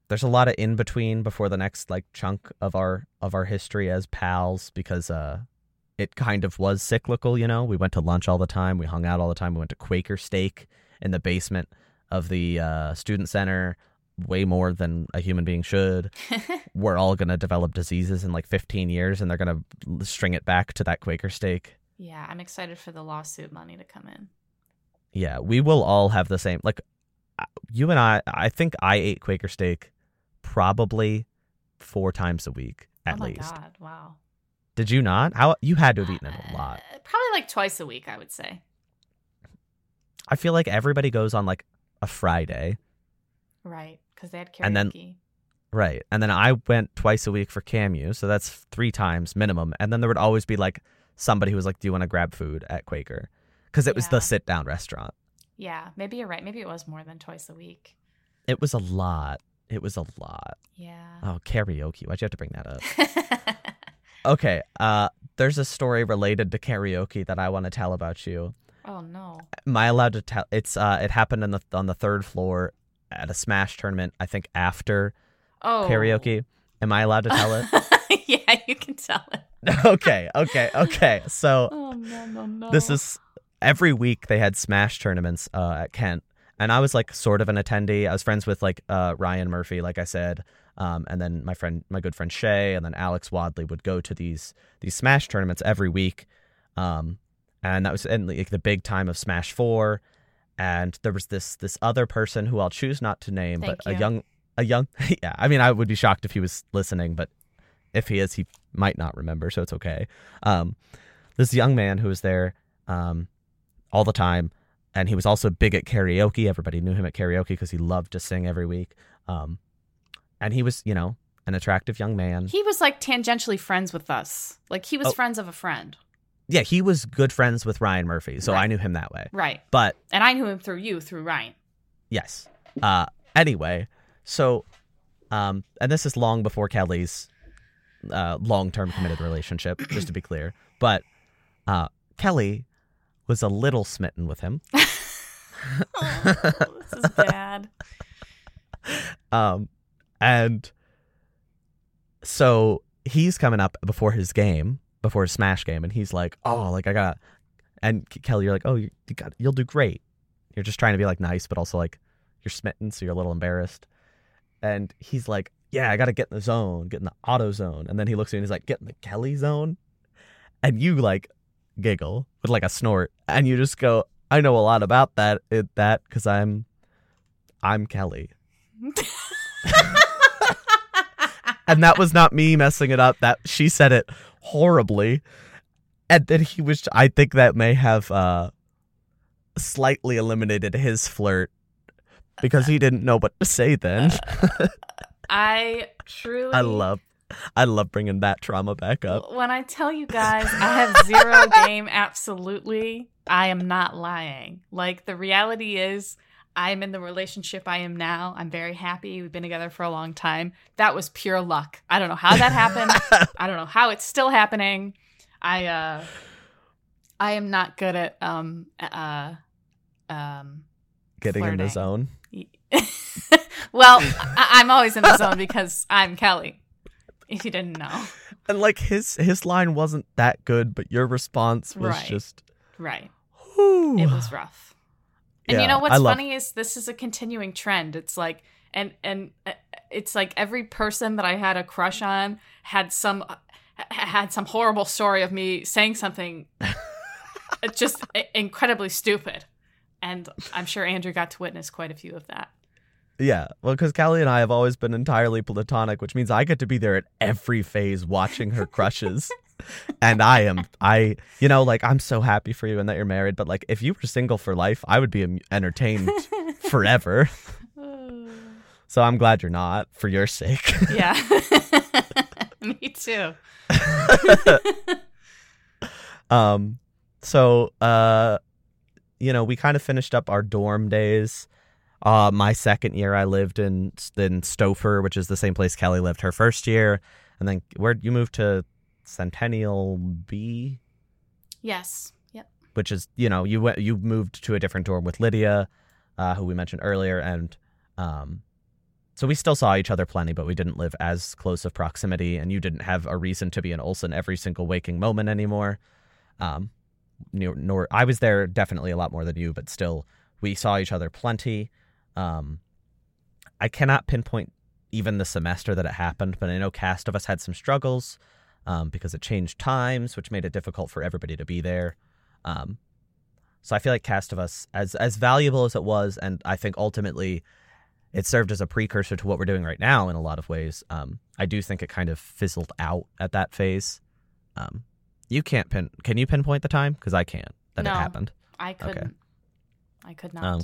there's a lot of in between before the next like chunk of our of our history as pals because uh, it kind of was cyclical. You know, we went to lunch all the time, we hung out all the time, we went to Quaker Steak in the basement of the uh, student center way more than a human being should. [LAUGHS] We're all gonna develop diseases in like 15 years, and they're gonna string it back to that Quaker Steak. yeah, I'm excited for the lawsuit money to come in. Yeah, we will all have the same. Like you and I, I think I ate Quaker steak probably four times a week at least. oh my least. god! Wow. Did you not? How you had to have eaten it a lot. Uh, probably like twice a week, I would say. I feel like everybody goes on like a Friday, Right, because they had karaoke. And then- right? And then I went twice a week for Camu, so that's three times minimum. And then there would always be like somebody who was like, "Do you want to grab food at Quaker?" Because it was the sit down restaurant. Yeah, maybe you're right. Maybe it was more than twice a week. It was a lot. It was a lot. Yeah. Oh, karaoke. Why'd you have to bring that up? [LAUGHS] Okay. Uh, there's a story related to karaoke that I want to tell about you. oh no. Am I allowed to tell? It's uh, it happened in the on the third floor at a Smash tournament. I think after Oh. karaoke. Am I allowed to tell it? [LAUGHS] yeah, you can tell it. [LAUGHS] okay. Okay. Okay. So Oh no no no. this is every week they had Smash tournaments uh, at Kent, and I was like sort of an attendee. I was friends with like uh, Ryan Murphy, like I said, um, and then my friend, my good friend Shay, and then Alex Wadley would go to these these Smash tournaments every week, um, and that was in like the big time of Smash Four. And there was this this other person who I'll choose not to name, Thank but a young a young [LAUGHS] yeah. I mean, I would be shocked if he was listening, but if he is, he might not remember, so it's okay. Um, this young man who was there um, all the time, and he was also big at karaoke. Everybody knew him at karaoke because he loved to sing every week. Um, and he was, you know, an attractive young man. He was like tangentially friends with us. Like he was Oh. friends of a friend. yeah, he was good friends with Ryan Murphy, so I knew him that way. Right. But And I knew him through you, through Ryan. yes. Uh, anyway, so, um, and this is long before Kellie's uh, long-term committed relationship, just to be clear. But uh, Kellie was a little smitten with him. [LAUGHS] Oh, this is bad. Um, and so he's coming up before his game, before his Smash game, and he's like, "Oh, like I got," and Kellie, you're like, "Oh, you, you got, you'll do great." You're just trying to be like nice, but also like you're smitten, so you're a little embarrassed. And he's like, "Yeah, I got to get in the zone, get in the auto zone." And then he looks at you and he's like, "Get in the Kellie zone," and you like giggle with like a snort, and you just go, "I know a lot about that, it, that, because I'm, I'm Kellie." [LAUGHS] and that was not me messing it up that she said it horribly and then he was i think that may have uh slightly eliminated his flirt because he didn't know what to say then [LAUGHS] I truly i love [LAUGHS] i love bringing that trauma back up When I tell you guys I have zero [LAUGHS] game, absolutely, I am not lying. Like the reality is, I'm in the relationship I am now. I'm very happy. We've been together for a long time. That was pure luck. I don't know how that happened. [LAUGHS] I don't know how it's still happening. I uh I am not good at um uh um getting in the zone well, I- I'm always in the zone because I'm Kellie. If [LAUGHS] you didn't know. and like his his line wasn't that good but your response was Right. just Right. whew. It was rough. And Yeah, you know what's love- funny is this is a continuing trend. It's like and and uh, it's like every person that I had a crush on had some uh, had some horrible story of me saying something [LAUGHS] just incredibly stupid. And I'm sure Andrew got to witness quite a few of that. Yeah, well, because Kellie and I have always been entirely platonic, which means I get to be there at every phase watching her crushes. [LAUGHS] and I am, I, you know, like, I'm so happy for you and that you're married, but like, if you were single for life, I would be entertained [LAUGHS] forever. So I'm glad you're not for your sake. yeah. [LAUGHS] me too. um, so, uh, you know, we kind of finished up our dorm days. Uh, my second year, I lived in in Stopher, which is the same place Kellie lived her first year, and then where you moved to Centennial B. Yes. Yep. which is you know you went you moved to a different dorm with Lydia, uh, who we mentioned earlier, and um, so we still saw each other plenty, but we didn't live as close of proximity, and you didn't have a reason to be in Olson every single waking moment anymore. Um, nor, nor I was there definitely a lot more than you, but still we saw each other plenty. Um, I cannot pinpoint even the semester that it happened, but I know cast of us had some struggles um, because it changed times, which made it difficult for everybody to be there. Um, so I feel like cast of us, as as valuable as it was, and I think ultimately it served as a precursor to what we're doing right now in a lot of ways. Um, I do think it kind of fizzled out at that phase. Um, you can't pin. Can you pinpoint the time? Because I can't. That No. it happened. I couldn't. I could not. Um,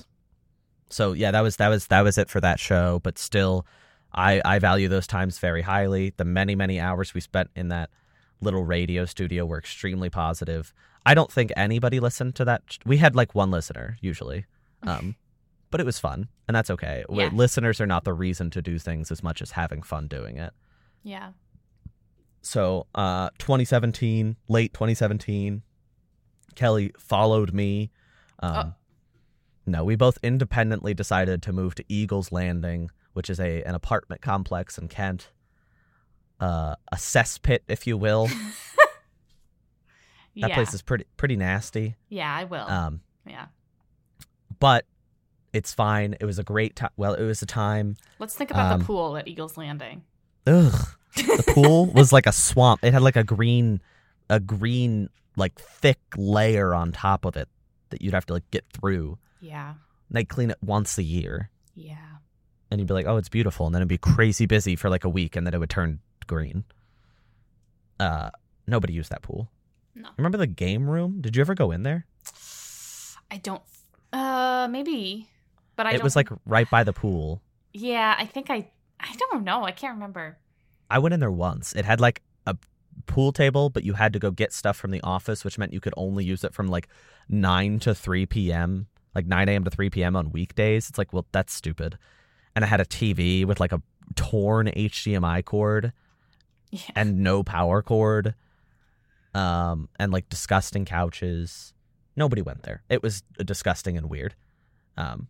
So yeah, that was that was that was it for that show. But still, I I value those times very highly. The many many hours we spent in that little radio studio were extremely positive. I don't think anybody listened to that. We had like one listener usually, um, [LAUGHS] but it was fun, and that's okay. Yeah. Listeners are not the reason to do things as much as having fun doing it. yeah. So, uh, 2017, late 2017, Kellie followed me. Um, Oh. No, we both independently decided to move to Eagles Landing, which is a an apartment complex in Kent. Uh, a cesspit, if you will. [LAUGHS] That yeah. place is pretty pretty nasty. yeah, I will. Um, yeah. but it's fine. It was a great time. Well, it was a time. Let's think about um, the pool at Eagles Landing. Ugh. The pool [LAUGHS] was like a swamp. It had like a green, a green like thick layer on top of it that you'd have to like get through. Yeah. And they clean it once a year, Yeah. and you'd be like, "Oh, it's beautiful," and then it'd be crazy busy for like a week, and then it would turn green. Uh, nobody used that pool. No. Remember the game room? Did you ever go in there? I don't. Uh, maybe, but I. it was like right by the pool. Yeah, I think I. I don't know. I can't remember. I went in there once. It had like a pool table, but you had to go get stuff from the office, which meant you could only use it from like 9 to 3 p.m., like 9 a.m. to 3 p.m. on weekdays. It's like, well, that's stupid. And I had a TV with like a torn HDMI cord Yeah. and no power cord, um, and like disgusting couches. Nobody went there. It was disgusting and weird. Um,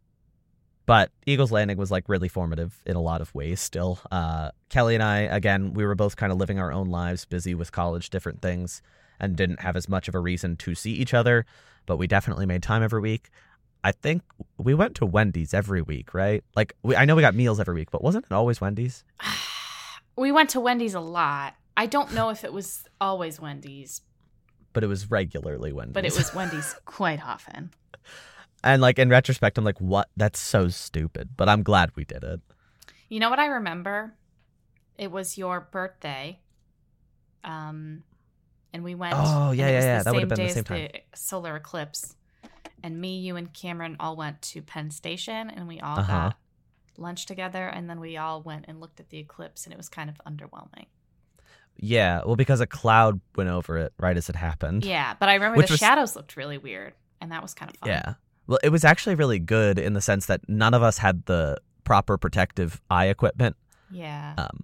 but Eagles Landing was like really formative in a lot of ways still. Uh, Kellie and I, again, we were both kind of living our own lives, busy with college, different things, and didn't have as much of a reason to see each other, but we definitely made time every week. I think we went to Wendy's every week, right? Like, we, I know we got meals every week, but wasn't it always Wendy's? [SIGHS] we went to Wendy's a lot. I don't know if it was always Wendy's, But it was regularly Wendy's. but it was Wendy's [LAUGHS] quite often. and like in retrospect, I'm like, what? That's so stupid. But I'm glad we did it. You know what I remember? It was your birthday. Um, and we went. Oh, yeah, yeah, yeah. That would've been the same time. the solar eclipse. And me, you, and Cameron all went to Penn Station, and we all Uh-huh. got lunch together, and then we all went and looked at the eclipse, and it was kind of underwhelming. Yeah, well, because a cloud went over it right as it happened. Yeah, but I remember Which the was- shadows looked really weird, and that was kind of fun. Yeah. Well, it was actually really good in the sense that none of us had the proper protective eye equipment. Yeah. Um,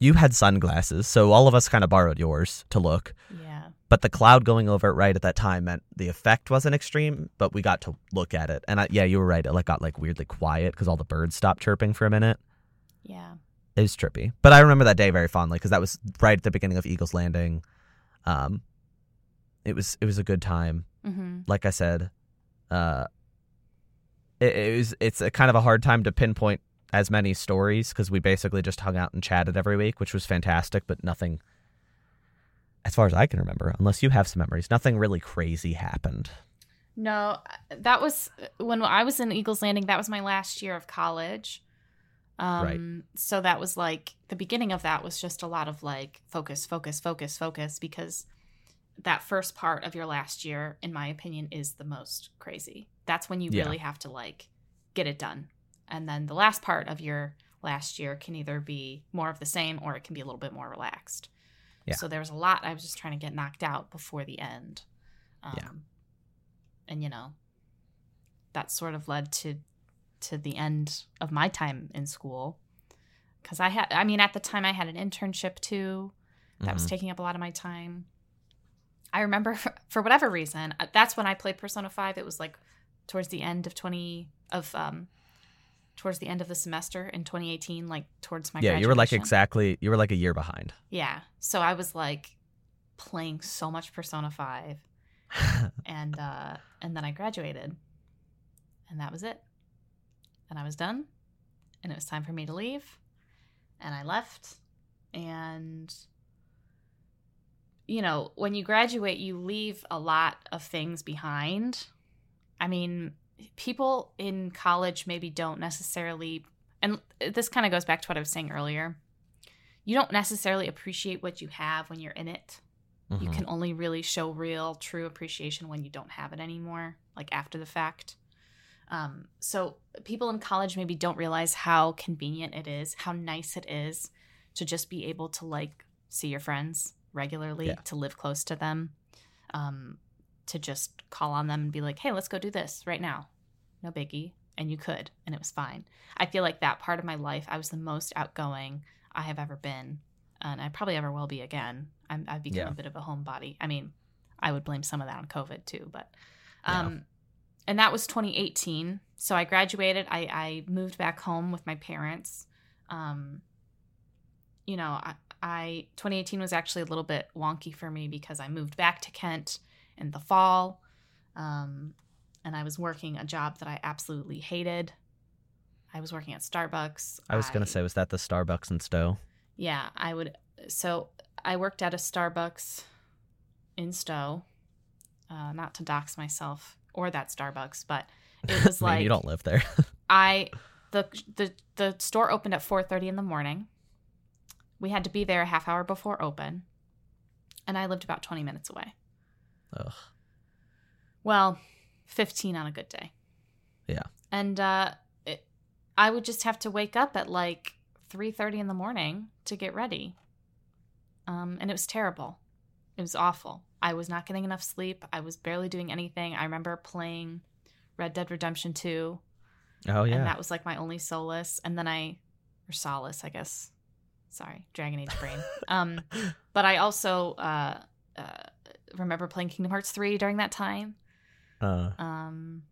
you had sunglasses, so all of us kind of borrowed yours to look. yeah. But the cloud going over it right at that time meant the effect wasn't extreme, but we got to look at it. And I, yeah, you were right. It like got like weirdly quiet because all the birds stopped chirping for a minute. Yeah. It was trippy. But I remember that day very fondly because that was right at the beginning of Eagles Landing. Um, it was it was a good time. Mm-hmm. Like I said, uh, it, it was it's a kind of a hard time to pinpoint as many stories because we basically just hung out and chatted every week, which was fantastic. But nothing, as far as I can remember, unless you have some memories, nothing really crazy happened. No, that was when I was in Eagles Landing. That was my last year of college. Um, So that was like the beginning of that was just a lot of like focus, focus, focus, focus, because that first part of your last year, in my opinion, is the most crazy. That's when you Yeah. really have to like get it done. And then the last part of your last year can either be more of the same or it can be a little bit more relaxed. Yeah. So there was a lot I was just trying to get knocked out before the end. Um, Yeah. And you know, that sort of led to to the end of my time in school because I had I mean at the time I had an internship too that was Mhm. taking up a lot of my time. I remember for, [LAUGHS] for whatever reason, uh, that's when I played Persona 5. It was like towards the end of 20 of um towards the end of the semester in 2018 like towards my yeah, you were like exactly you were like a year behind. Yeah. So I was like playing so much Persona 5 [LAUGHS] and uh and then I graduated. And that was it. And I was done. And it was time for me to leave. And I left. And you know, when you graduate, you leave a lot of things behind. I mean, people in college maybe don't necessarily and this kind of goes back to what I was saying earlier. You don't necessarily appreciate what you have when you're in it. You Mhm. can only really show real, true appreciation when you don't have it anymore, like after the fact. Um, so people in college maybe don't realize how convenient it is, how nice it is to just be able to like see your friends regularly, Yeah. to live close to them, um, to just call on them and be like, "Hey, let's go do this right now." No biggie, and you could, and it was fine. I feel like that part of my life, I was the most outgoing I have ever been, and I probably ever will be again. I'm, I've become Yeah. a bit of a homebody. I mean, I would blame some of that on COVID too, but Yeah. um, and that was 2018. So I graduated. I, I moved back home with my parents. Um, you know, I, I 2018 was actually a little bit wonky for me because I moved back to Kent in the fall, um, and I was working a job that I absolutely hated. I was working at Starbucks. I was gonna say, was that the Starbucks in Stow? Yeah, I would. So I worked at a Starbucks in Stow. Uh, not to dox myself or that Starbucks, but it [LAUGHS] was like you don't live there. [LAUGHS] I the the the store opened at four thirty in the morning. We had to be there a half hour before open, and I lived about twenty minutes away. Ugh. Well, fifteen on a good day. Yeah. and uh, it, I would just have to wake up at like three thirty in the morning to get ready. Um, and it was terrible. It was awful. I was not getting enough sleep. I was barely doing anything. I remember playing Red Dead Redemption 2 Oh yeah. and that was like my only solace and then i or solace i guess sorry dragon age brain [LAUGHS] um but i also uh, uh remember playing kingdom hearts 3 during that time. Uh, um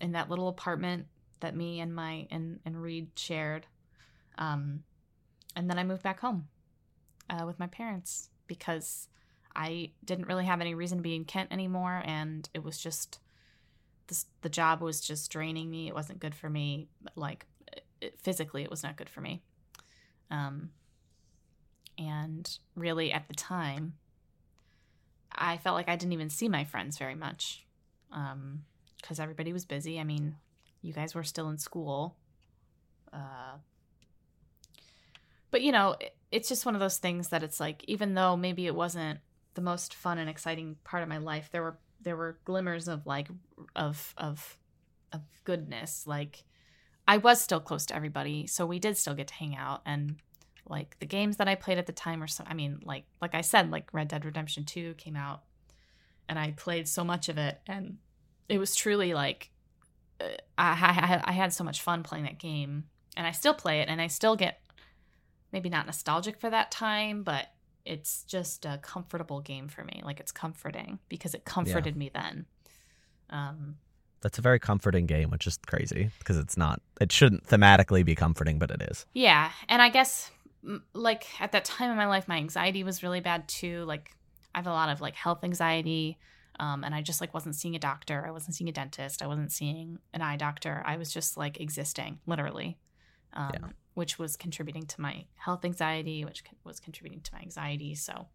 in that little apartment that me and my and and reed shared. Um and then i moved back home uh, with my parents because i didn't really have any reason to be in kent anymore. And it was just this, the job was just draining me. It wasn't good for me. Like it, physically it was not good for me. Um and really at the time i felt like i didn't even see my friends very much um because everybody was busy. I mean you guys were still in school uh but you know it, it's just one of those things that it's like even though maybe it wasn't the most fun and exciting part of my life there were there were glimmers of like of of of goodness. Like i was still close to everybody so we did still get to hang out and like the games that i played at the time or so i mean like like i said like red dead redemption 2 came out and i played so much of it and it was truly like uh, I, I, I had so much fun playing that game and i still play it and i still get maybe not nostalgic for that time but it's just a comfortable game for me like it's comforting because it comforted me then um That's a very comforting game, which is crazy because it's not. It shouldn't thematically be comforting, but it is. Yeah, and I guess like at that time in my life, my anxiety was really bad too. Like I have a lot of like health anxiety, um, and I just like wasn't seeing a doctor. I wasn't seeing a dentist. I wasn't seeing an eye doctor. I was just like existing, literally, um, Yeah. which was contributing to my health anxiety, which was contributing to my anxiety. So,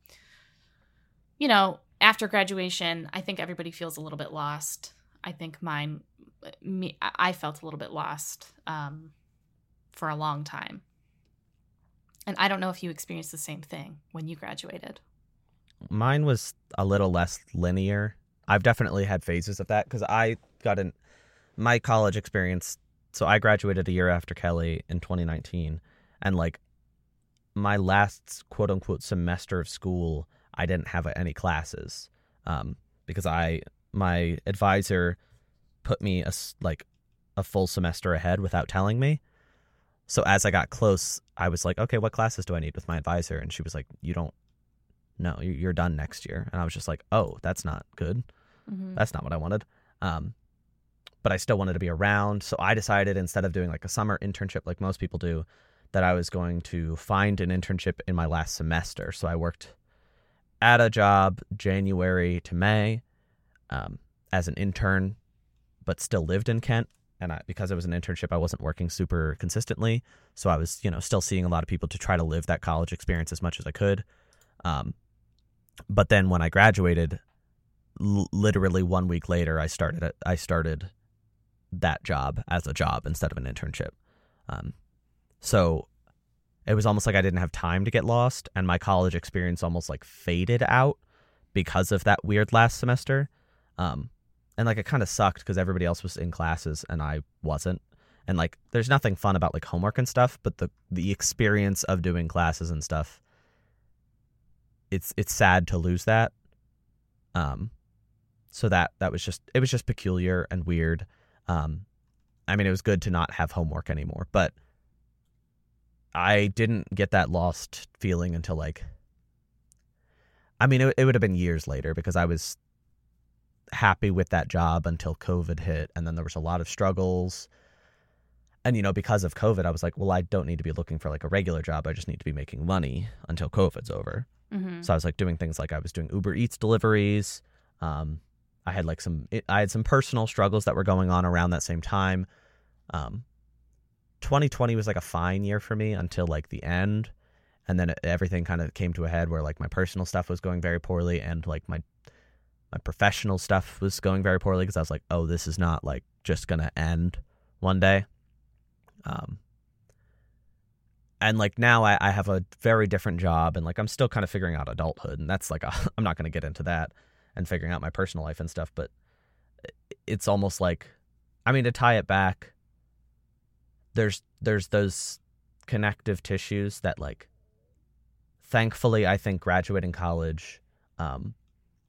you know, after graduation, I think everybody feels a little bit lost. I think mine, me, I I felt a little bit lost um, for a long time. And I don't know if you experienced the same thing when you graduated. Mine was a little less linear. I've definitely had phases of that because I got in my college experience. So I graduated a year after Kellie in 2019, and like my last quote unquote semester of school, I didn't have any classes um, because I my advisor put me a like a full semester ahead without telling me. So as I got close, I was like, okay, what classes do I need with my advisor? And she was like, you don't no, you- you're done next year. And I was just like, oh, that's not good. Mhm. That's not what I wanted. Um, but I still wanted to be around. So I decided instead of doing like a summer internship like most people do, that I was going to find an internship in my last semester. So I worked at a job January to May um, as an intern, but still lived in Kent. And I, because it was an internship, I wasn't working super consistently. So I was, you know, still seeing a lot of people to try to live that college experience as much as I could. Um, but then when I graduated, l- literally one week later, I started. I started that job as a job instead of an internship. Um, so it was almost like I didn't have time to get lost, and my college experience almost like faded out because of that weird last semester. Um, and like it kind of sucked because everybody else was in classes and I wasn't. And like, there's nothing fun about like homework and stuff, but the the experience of doing classes and stuff, it's it's sad to lose that. Um, so that that was just it was just peculiar and weird. Um, I mean, it was good to not have homework anymore, but I didn't get that lost feeling until like. I mean, it, it would have been years later because I was happy with that job until COVID hit, and then there was a lot of struggles. And you know, because of COVID, I was like, well, I don't need to be looking for like a regular job. I just need to be making money until COVID's over. Mhm. So I was like doing things like I was doing Uber Eats deliveries. Um, I had like some I had some personal struggles that were going on around that same time. Um, 2020 was like a fine year for me until like the end, and then everything kind of came to a head where like my personal stuff was going very poorly and like my my professional stuff was going very poorly because I was like, oh, this is not like just gonna end one day. Um, and like now I, I have a very different job and like I'm still kind of figuring out adulthood and that's like [LAUGHS] I'm not to get into that and figuring out my personal life and stuff but it's almost like I mean to tie it back there's there's those connective tissues that like thankfully I think graduating college um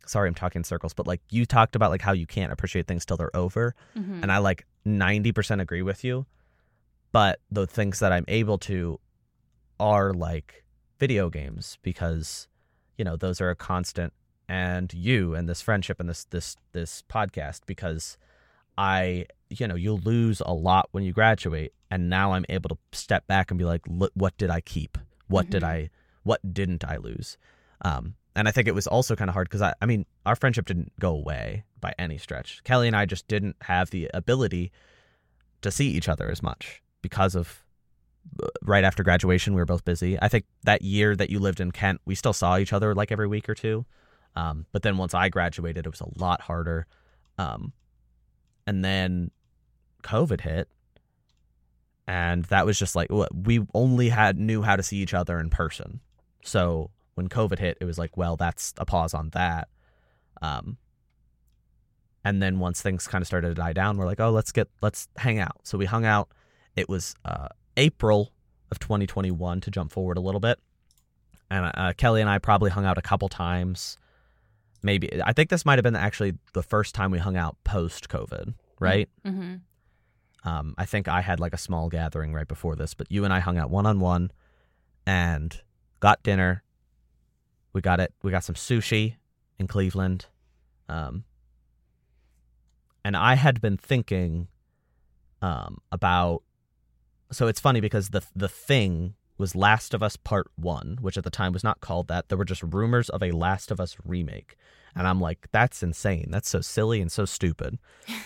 sorry I'm talking circles but like you talked about like how you can't appreciate things till they're over Mhm. and I like 90% agree with you. But the things that I'm able to are like video games because you know those are a constant and you and this friendship and this this this podcast because I you know you'll lose a lot when you graduate and now I'm able to step back and be like what did I keep what did Mhm. I what didn't I lose um and I think it was also kind of hard because I, I mean, our friendship didn't go away by any stretch. Kellie and I just didn't have the ability to see each other as much because of uh, right after graduation, we were both busy. I think that year that you lived in Kent, we still saw each other like every week or two. Um, but then once I graduated, it was a lot harder. Um, and then COVID hit. And that was just like we only had knew how to see each other in person. So when COVID hit, it was like, well, that's a pause on that. Um, and then once things kind of started to die down, we're like, oh, let's get let's hang out. So we hung out. It was uh, April of 2021 to jump forward a little bit, and uh, Kellie and I probably hung out a couple times. Maybe I think this might have been actually the first time we hung out post COVID, right? Mhm. Um, I think I had like a small gathering right before this, but you and I hung out one on one and got dinner. We got it. We got some sushi in Cleveland. Um, and I had been thinking um, about. So it's funny because the the thing was Last of Us Part One, which at the time was not called that. There were just rumors of a Last of Us remake, and I'm like, that's insane. That's so silly and so stupid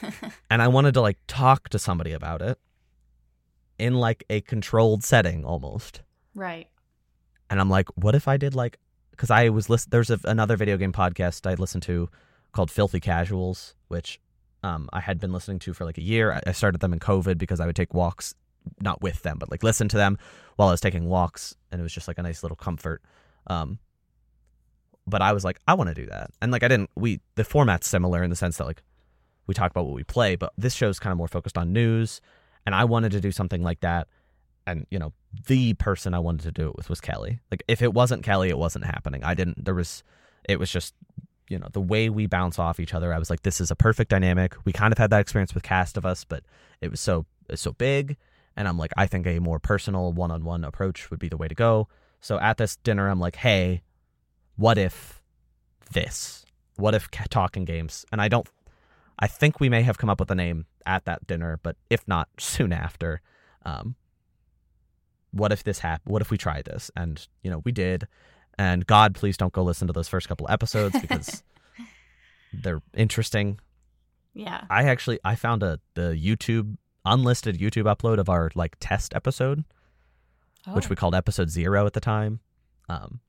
[LAUGHS] and I wanted to like talk to somebody about it in like a controlled setting almost. right. And I'm like, what if I did like because I was list there's a, another video game podcast I listened to called Filthy Casuals, which um, I had been listening to for like a year. I- I started them in COVID because I would take walks, not with them, but like listen to them while I was taking walks, and it was just like a nice little comfort. Um, but I was like, I want to do that, and like I didn't. We the format's similar in the sense that like we talk about what we play, but this show's kind of more focused on news, and I wanted to do something like that. And you know, the person I wanted to do it with was Kellie. Like if it wasn't Kellie, it wasn't happening. I didn't. There was. It was just you know the way we bounce off each other. I was like, this is a perfect dynamic. We kind of had that experience with Cast of Us, but it was so so big, and I'm like, I think a more personal one-on-one approach would be the way to go. So at this dinner, I'm like, hey, what if this? What if talking games? And I don't. I think we may have come up with a name at that dinner, but if not, [LAUGHS] soon after. Um, what if this happened? What if we tried this? And you know, we did. And God, please don't go listen to those first couple episodes because [LAUGHS] they're interesting. Yeah. I actually I found a the YouTube unlisted YouTube upload of our like test episode, which Oh. we called episode zero at the time. Um,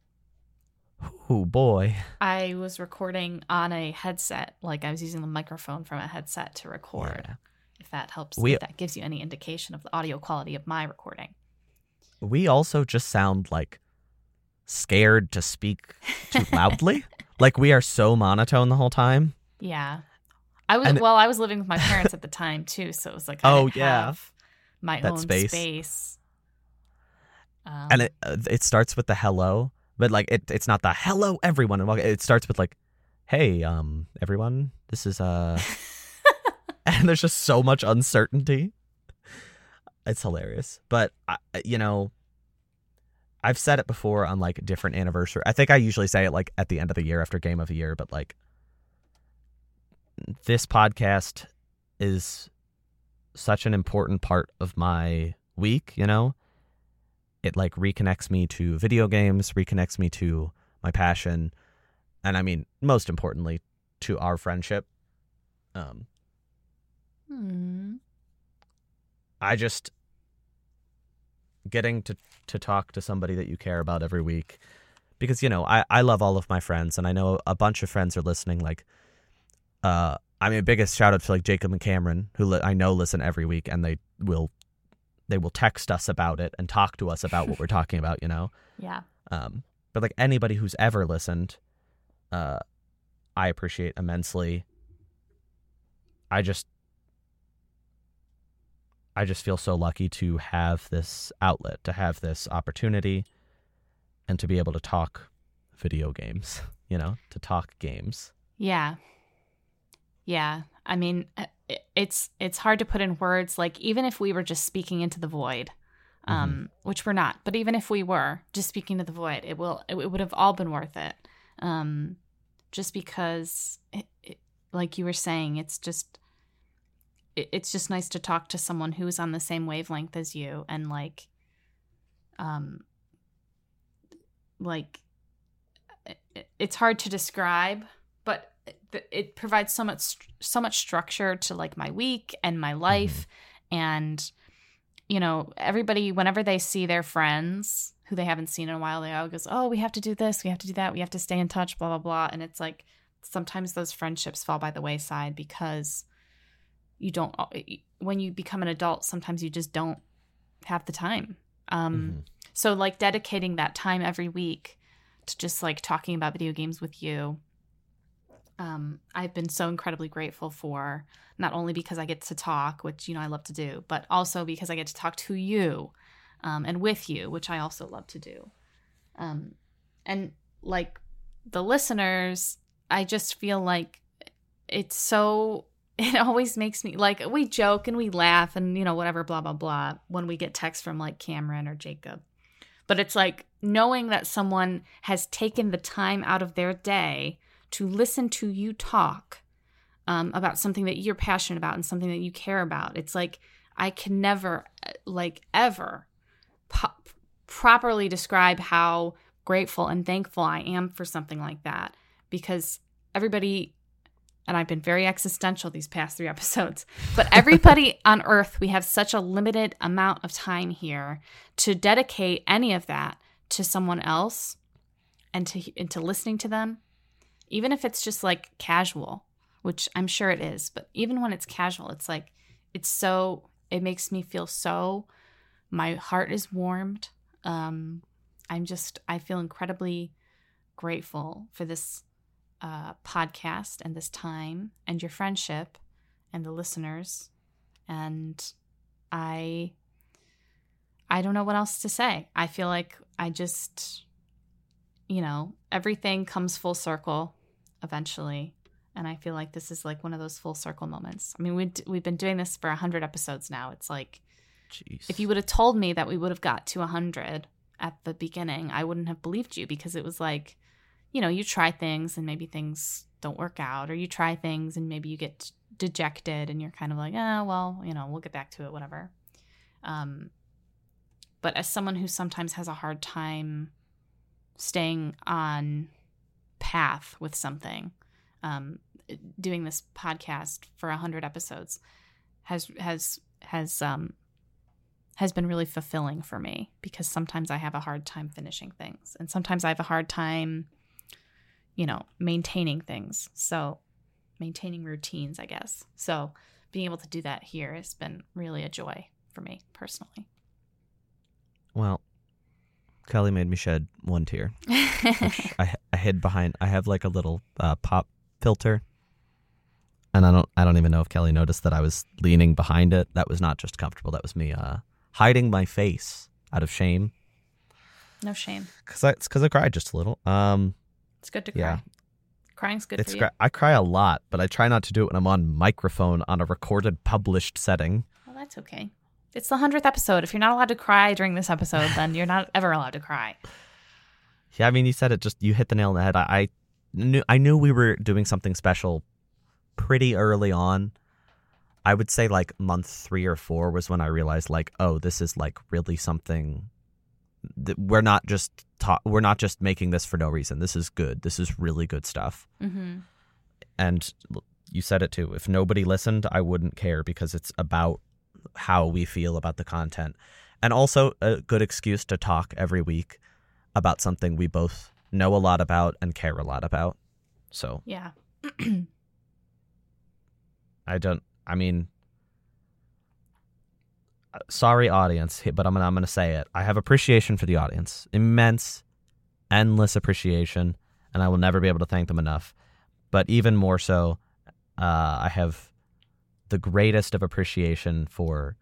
oh boy, [LAUGHS] I was recording on a headset, like I was using the microphone from a headset to record. Yeah. If that helps, We- if that gives you any indication of the audio quality of my recording. We also just sound like scared to speak too loudly. [LAUGHS] like we are so monotone the whole time. Yeah. I was And- well, I was living with my parents at the time too, so it was like I Oh, yeah. my That own space. space. Um, and it uh, it starts with the hello, but like it it's not the hello everyone. It starts with like, hey um everyone, this is uh, [LAUGHS] [LAUGHS] and there's just so much uncertainty. It's hilarious, but I, you know, I've said it before on like different anniversary. I think I usually say it like at the end of the year after game of the year, but like this podcast is such an important part of my week, you know? It like reconnects me to video games, reconnects me to my passion, and I mean, most importantly, to our friendship. Um hmm. I just getting to to talk to somebody that you care about every week because you know I I love all of my friends and I know a bunch of friends are listening like uh I mean biggest shout out to like Jacob and Cameron who li- I know listen every week and they will they will text us about it and talk to us about what we're talking about you know [LAUGHS] Yeah. um but like anybody who's ever listened uh I appreciate immensely I just I just feel so lucky to have this outlet, to have this opportunity, and to be able to talk video games, [LAUGHS] you know, to talk games. Yeah. Yeah. I mean, uh, it's it's hard to put in words like even if we were just speaking into the void, um which we're not, but even if we were just speaking to the void, it will it, would have all been worth it. Um just because it, it, like you were saying, it's just it's just nice to talk to someone who's on the same wavelength as you and like um like it- it's hard to describe but it- it provides so much so much structure to like my week and my life. And you know everybody whenever they see their friends who they haven't seen in a while they all goes oh we have to do this we have to do that we have to stay in touch blah blah blah. And it's like sometimes those friendships fall by the wayside because you don't when you become an adult sometimes you just don't have the time um Mhm. so like dedicating that time every week to just like talking about video games with you. Um, I've been so incredibly grateful for not only because I get to talk, which you know I love to do, but also because I get to talk to you um, and with you, which I also love to do. Um, and like the listeners, I just feel like it's so. It always makes me like we joke and we laugh and you know whatever blah blah blah when we get texts from like Cameron or Jacob but it's like knowing that someone has taken the time out of their day to listen to you talk um, about something that you're passionate about and something that you care about. It's like I can never, uh, like, ever po- properly describe how grateful and thankful I am for something like that because everybody. And I've been very existential these past three [LAUGHS] episodes. But everybody on earth, we have such a limited amount of time here to dedicate any of that to someone else and to and to listening to them even if it's just like casual which i'm sure it is but even when it's casual it's like it's so it makes me feel so my heart is warmed um i'm just i feel incredibly grateful for this uh podcast and this time and your friendship and the listeners and i I don't know what else to say. I feel like I just, you know, everything comes full circle eventually. And I feel like this is like one of those full circle moments. I mean, we we've been doing this for 100 episodes now. It's like, Jeez. if you would have told me that we would have got to 100 at the beginning, I wouldn't have believed you because it was like, you know, you try things and maybe things don't work out, or you try things and maybe you get dejected and you're kind of like, oh, well, you know, we'll get back to it, whatever. Um, but as someone who sometimes has a hard time staying on path with something, um, doing this podcast for a hundred episodes has has has um has been really fulfilling for me because sometimes I have a hard time finishing things and sometimes I have a hard time you know maintaining things so maintaining routines I guess so being able to do that here has been really a joy for me personally Well, Kellie made me shed one tear. [LAUGHS] I, I hid behind. I have like a little uh, pop filter, and I don't. I don't even know if Kellie noticed that I was leaning behind it. That was not just comfortable. That was me uh, hiding my face out of shame. no shame Cause I, it's because I cried just a little. Um, it's good to cry Yeah. crying's good it's for you cry- I cry a lot, but I try not to do it when I'm on microphone on a recorded, published setting. well that's okay it's the 100th episode if you're not allowed to cry during this episode then you're not ever allowed to cry [LAUGHS] Yeah, I mean, you said it. Just you hit the nail on the head. I, I knew. I knew we were doing something special pretty early on. I would say like month three or four was when I realized like, oh, this is like really something. That we're not just ta- we're not just making this for no reason. This is good. This is really good stuff. mm-hmm. And you said it too. If nobody listened, I wouldn't care because it's about how we feel about the content, and also a good excuse to talk every week about something we both know a lot about and care a lot about. So yeah I don't. I mean, sorry, audience, but I'm gonna I'm gonna say it. I have appreciation for the audience, immense, endless appreciation, and I will never be able to thank them enough. But even more so, uh, I have the greatest of appreciation for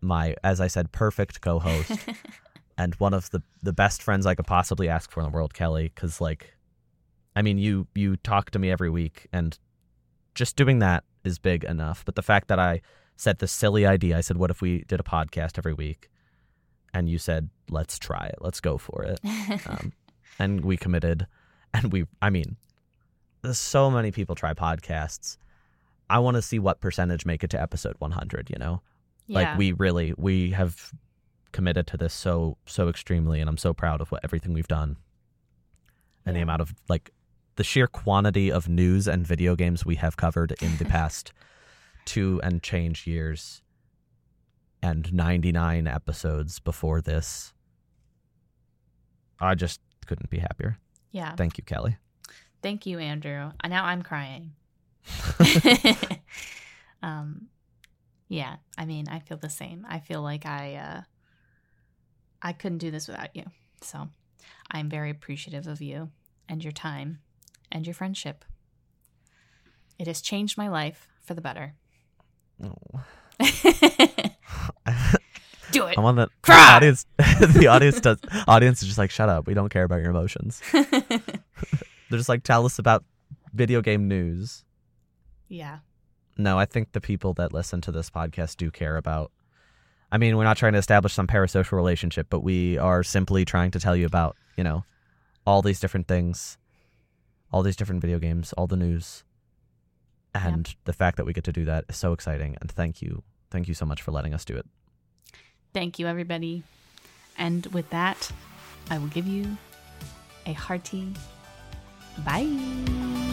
my, as I said, perfect co-host [LAUGHS] and one of the the best friends I could possibly ask for in the world, Kellie. Because like, I mean, you you talk to me every week, and just doing that is big enough. But the fact that I said this silly idea, I said, "What if we did a podcast every week?" And you said, "Let's try it. Let's go for it." [LAUGHS] Um, and we committed, and we. I mean, so many people try podcasts. I want to see what percentage make it to episode 100. You know yeah. like we really we have committed to this so so extremely and i'm so proud of what everything we've done and the amount of like the sheer quantity of news and video games we have covered in the [LAUGHS] past two and change years and 99 episodes before this i just couldn't be happier yeah thank you kellie Thank you, Andrew. Uh, Now I'm crying. [LAUGHS] [LAUGHS] um, yeah. I mean, I feel the same. I feel like I, uh, I couldn't do this without you. So, I'm very appreciative of you and your time and your friendship. It has changed my life for the better. [LAUGHS] Do it. I'm on the Cry! audience [LAUGHS] the audience does audience is just like shut up we don't care about your emotions [LAUGHS] They're just like, tell us about video game news. yeah. No, I think the people that listen to this podcast do care about. I mean, we're not trying to establish some parasocial relationship, but we are simply trying to tell you about, you know, all these different things, all these different video games, all the news. And the fact that we get to do that is so exciting. And thank you. Thank you so much for letting us do it. Thank you, everybody. And with that, I will give you a hearty bye.